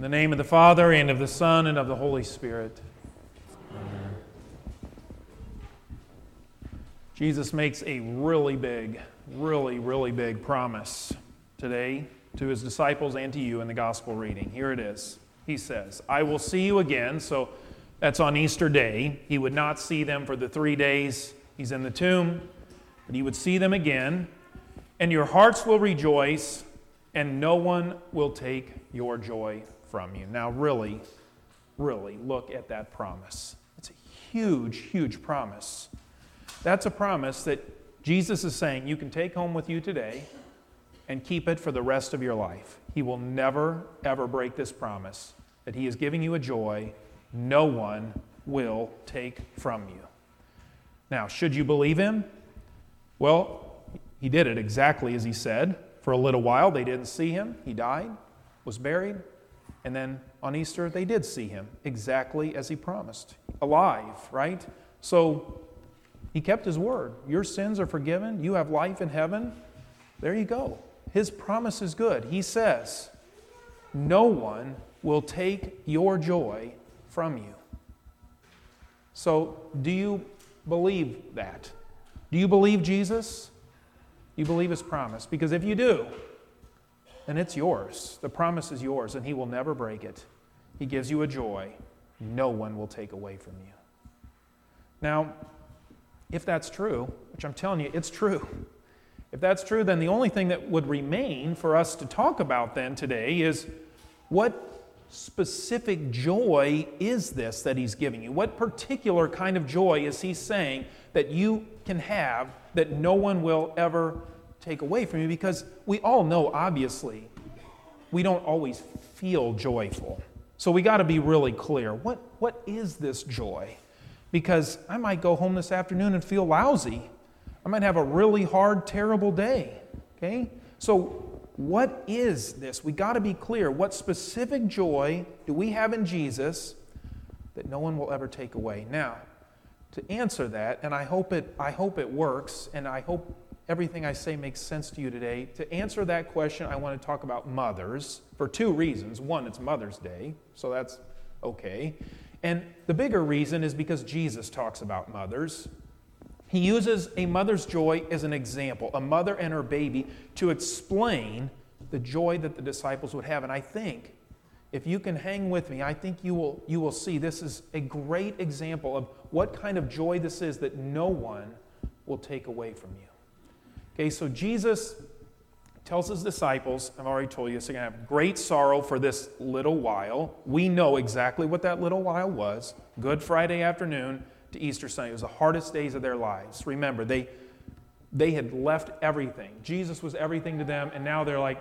In the name of the Father, and of the Son, and of the Holy Spirit. Amen. Jesus makes a really big, really, really big promise today to his disciples and to you in the gospel reading. Here it is. He says, I will see you again. So that's on Easter Day. He would not see them for the three days he's in the tomb, but he would see them again. And your hearts will rejoice, and no one will take your joy from you. Now, really, really look at that promise. It's a huge, huge promise. That's a promise that Jesus is saying you can take home with you today and keep it for the rest of your life. He will never, ever break this promise that He is giving you a joy no one will take from you. Now, should you believe Him? Well, He did it exactly as He said. For a little while, they didn't see Him. He died, was buried, and then on Easter, they did see him exactly as he promised, alive, right? So he kept his word. Your sins are forgiven. You have life in heaven. There you go. His promise is good. He says, No one will take your joy from you. So, do you believe that? Do you believe Jesus? You believe his promise? Because if you do, then it's yours. The promise is yours, and He will never break it. He gives you a joy no one will take away from you. Now, if that's true, which I'm telling you, it's true. If that's true, then the only thing that would remain for us to talk about then today is what specific joy is this that he's giving you? What particular kind of joy is he saying that you can have that no one will ever take away from you because we all know, obviously, we don't always feel joyful. So we got to be really clear. What, what is this joy? Because I might go home this afternoon and feel lousy. I might have a really hard, terrible day. Okay? So, what is this? We got to be clear. What specific joy do we have in Jesus that no one will ever take away? Now, to answer that, and I hope it, I hope it works, and I hope everything I say makes sense to you today. To answer that question, I want to talk about mothers for two reasons. One, it's Mother's Day, so that's okay. And the bigger reason is because Jesus talks about mothers. He uses a mother's joy as an example, a mother and her baby, to explain the joy that the disciples would have. And I think if you can hang with me, I think you will, you will see this is a great example of what kind of joy this is that no one will take away from you. Okay, so Jesus tells his disciples, I've already told you, they're going to have great sorrow for this little while. We know exactly what that little while was Good Friday afternoon to Easter Sunday. It was the hardest days of their lives. Remember, they, they had left everything. Jesus was everything to them, and now they're like,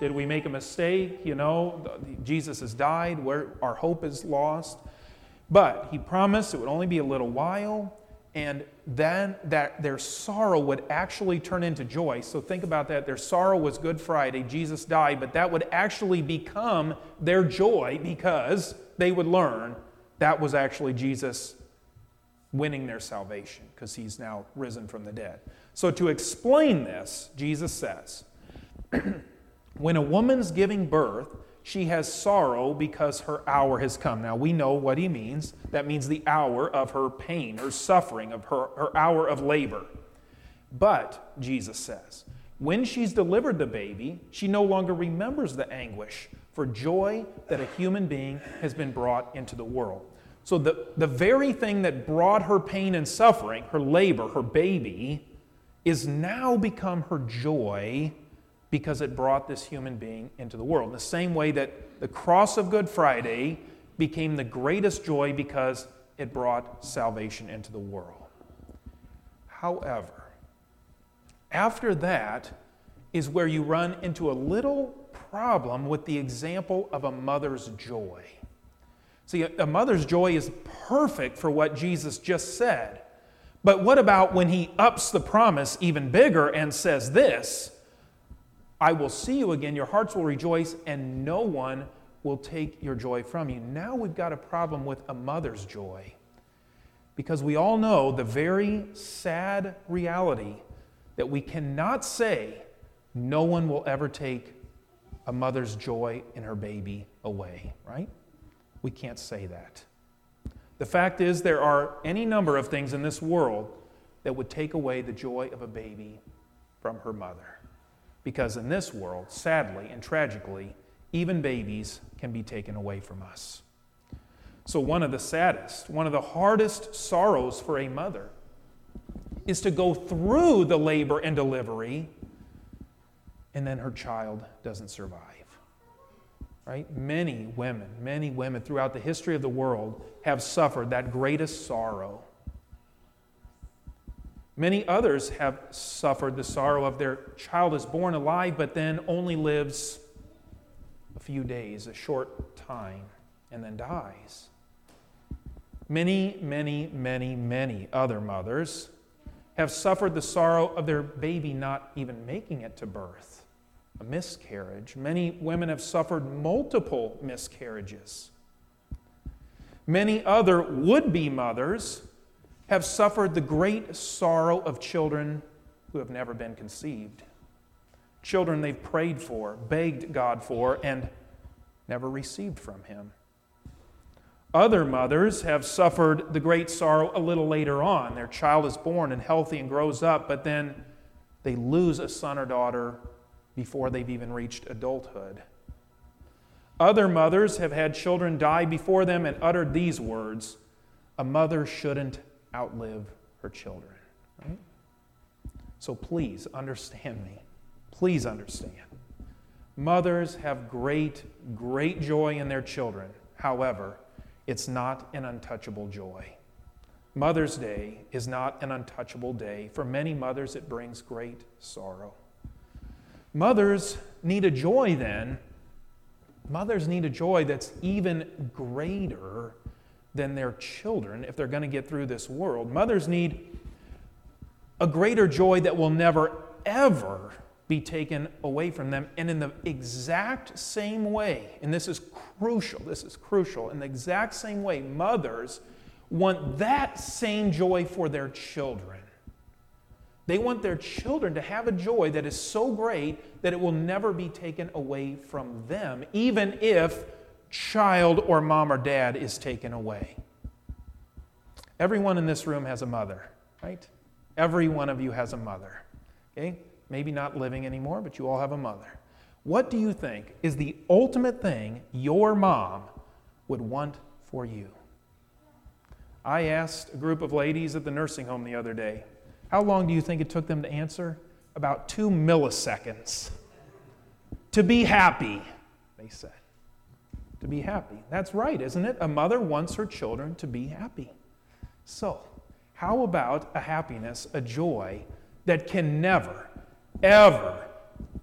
did we make a mistake? You know, Jesus has died. Where our hope is lost. But he promised it would only be a little while and then that their sorrow would actually turn into joy. So think about that. Their sorrow was Good Friday, Jesus died, but that would actually become their joy because they would learn that was actually Jesus winning their salvation because he's now risen from the dead. So to explain this, Jesus says, when a woman's giving birth, she has sorrow because her hour has come. Now, we know what he means. That means the hour of her pain, her suffering, of her, her hour of labor. But, Jesus says, when she's delivered the baby, she no longer remembers the anguish for joy that a human being has been brought into the world. So, the, the very thing that brought her pain and suffering, her labor, her baby, is now become her joy because it brought this human being into the world. In the same way that the cross of Good Friday became the greatest joy because it brought salvation into the world. However, after that is where you run into a little problem with the example of a mother's joy. See, a mother's joy is perfect for what Jesus just said. But what about when he ups the promise even bigger and says this? I will see you again, your hearts will rejoice, and no one will take your joy from you. Now we've got a problem with a mother's joy. Because we all know the very sad reality that we cannot say, no one will ever take a mother's joy in her baby away, right? We can't say that. The fact is, there are any number of things in this world that would take away the joy of a baby from her mother. Because in this world, sadly and tragically, even babies can be taken away from us. So, one of the saddest, one of the hardest sorrows for a mother is to go through the labor and delivery, and then her child doesn't survive. Right? Many women, many women throughout the history of the world have suffered that greatest sorrow. Many others have suffered the sorrow of their child is born alive, but then only lives a few days, a short time, and then dies. Many, many, many, many other mothers have suffered the sorrow of their baby not even making it to birth, a miscarriage. Many women have suffered multiple miscarriages. Many other would be mothers have suffered the great sorrow of children who have never been conceived. Children they've prayed for, begged God for, and never received from Him. Other mothers have suffered the great sorrow a little later on. Their child is born and healthy and grows up, but then they lose a son or daughter before they've even reached adulthood. Other mothers have had children die before them and uttered these words A mother shouldn't outlive her children. Right? So please understand me. Please understand. Mothers have great, great joy in their children. However, it's not an untouchable joy. Mother's Day is not an untouchable day. For many mothers, it brings great sorrow. Mothers need a joy then. Mothers need a joy that's even greater than their children if they're going to get through this world. Mothers need a greater joy that will never, ever be taken away from them. And in the exact same way, and this is crucial, this is crucial, in the exact same way, mothers want that same joy for their children. They want their children to have a joy that is so great that it will never be taken away from them, even if child or mom or dad is taken away. Everyone in this room has a mother, right? Every one of you has a mother. Okay? Maybe not living anymore, but you all have a mother. What do you think is the ultimate thing your mom would want for you? I asked a group of ladies at the nursing home the other day, how long do you think it took them to answer? About two milliseconds. To be happy, they said to be happy. That's right, isn't it? A mother wants her children to be happy. So, how about a happiness, a joy that can never, ever,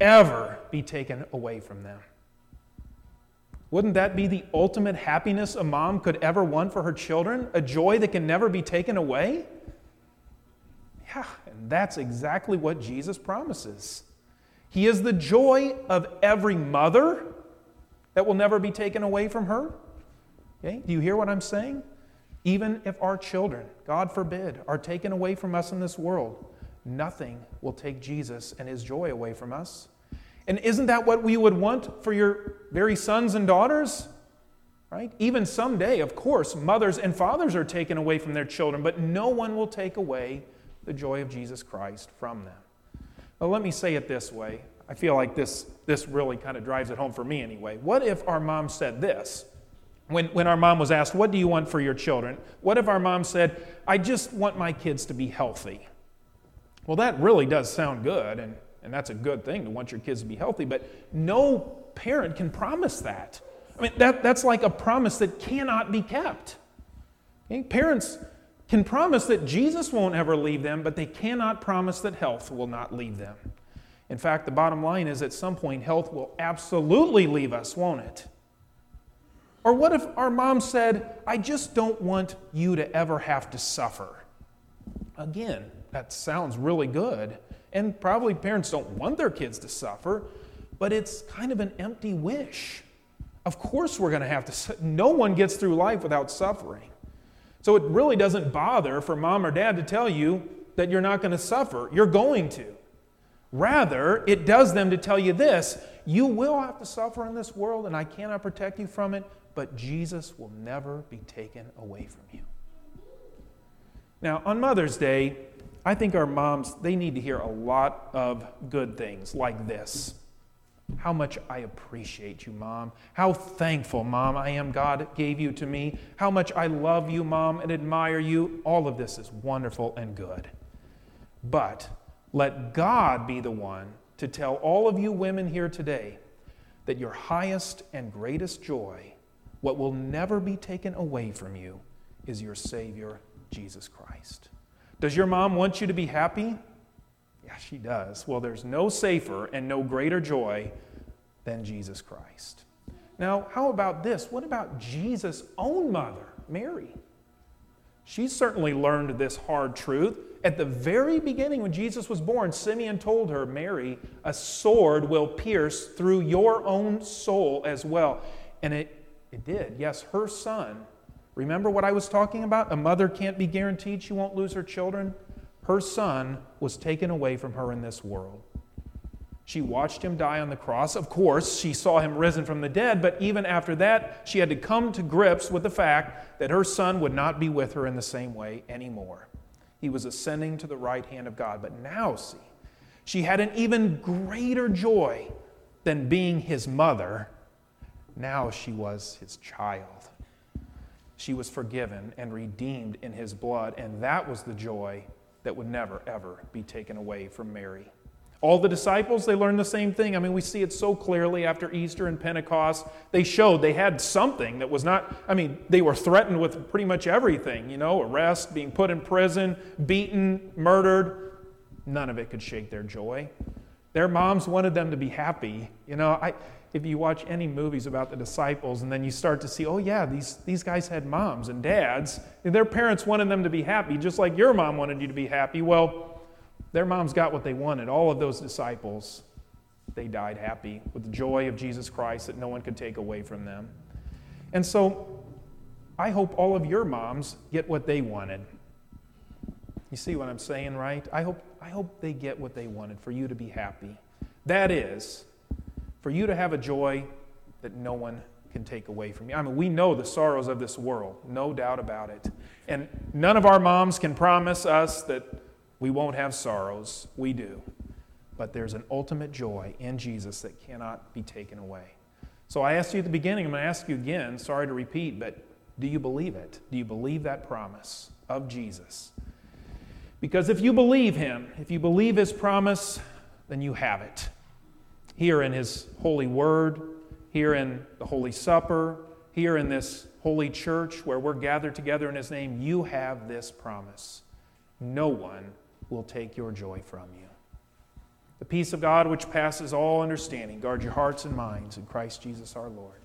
ever be taken away from them? Wouldn't that be the ultimate happiness a mom could ever want for her children? A joy that can never be taken away? Yeah, and that's exactly what Jesus promises. He is the joy of every mother that will never be taken away from her? Okay? Do you hear what I'm saying? Even if our children, God forbid, are taken away from us in this world, nothing will take Jesus and his joy away from us. And isn't that what we would want for your very sons and daughters? Right? Even someday, of course, mothers and fathers are taken away from their children, but no one will take away the joy of Jesus Christ from them. Well, let me say it this way I feel like this, this really kind of drives it home for me anyway. What if our mom said this? When, when our mom was asked, What do you want for your children? What if our mom said, I just want my kids to be healthy? Well, that really does sound good, and, and that's a good thing to want your kids to be healthy, but no parent can promise that. I mean, that, that's like a promise that cannot be kept. Okay? Parents can promise that Jesus won't ever leave them, but they cannot promise that health will not leave them. In fact, the bottom line is at some point, health will absolutely leave us, won't it? Or what if our mom said, I just don't want you to ever have to suffer? Again, that sounds really good. And probably parents don't want their kids to suffer, but it's kind of an empty wish. Of course, we're going to have to, no one gets through life without suffering. So it really doesn't bother for mom or dad to tell you that you're not going to suffer. You're going to. Rather, it does them to tell you this you will have to suffer in this world, and I cannot protect you from it, but Jesus will never be taken away from you. Now, on Mother's Day, I think our moms, they need to hear a lot of good things like this. How much I appreciate you, Mom. How thankful, Mom, I am God gave you to me. How much I love you, Mom, and admire you. All of this is wonderful and good. But let God be the one to tell all of you women here today that your highest and greatest joy, what will never be taken away from you, is your Savior, Jesus Christ. Does your mom want you to be happy? Yeah, she does. Well, there's no safer and no greater joy than Jesus Christ. Now, how about this? What about Jesus' own mother, Mary? She certainly learned this hard truth. At the very beginning, when Jesus was born, Simeon told her, Mary, a sword will pierce through your own soul as well. And it, it did. Yes, her son Remember what I was talking about? A mother can't be guaranteed she won't lose her children. Her son was taken away from her in this world. She watched him die on the cross. Of course, she saw him risen from the dead, but even after that, she had to come to grips with the fact that her son would not be with her in the same way anymore. He was ascending to the right hand of God. But now, see, she had an even greater joy than being his mother. Now she was his child she was forgiven and redeemed in his blood, and that was the joy that would never, ever be taken away from Mary. All the disciples, they learned the same thing. I mean, we see it so clearly after Easter and Pentecost. They showed they had something that was not, I mean, they were threatened with pretty much everything, you know, arrest, being put in prison, beaten, murdered. None of it could shake their joy. Their moms wanted them to be happy. You know, I, if you watch any movies about the disciples and then you start to see, oh, yeah, these, these guys had moms and dads, and their parents wanted them to be happy, just like your mom wanted you to be happy. Well, their moms got what they wanted. All of those disciples, they died happy with the joy of Jesus Christ that no one could take away from them. And so I hope all of your moms get what they wanted. You see what I'm saying, right? I hope, I hope they get what they wanted for you to be happy. That is, for you to have a joy that no one can take away from you. I mean, we know the sorrows of this world, no doubt about it. And none of our moms can promise us that we won't have sorrows. We do. But there's an ultimate joy in Jesus that cannot be taken away. So I asked you at the beginning, I'm going to ask you again, sorry to repeat, but do you believe it? Do you believe that promise of Jesus? Because if you believe him, if you believe his promise, then you have it here in His holy word, here in the Holy Supper, here in this holy church where we're gathered together in His name, you have this promise. No one will take your joy from you. The peace of God, which passes all understanding, guard your hearts and minds in Christ Jesus our Lord.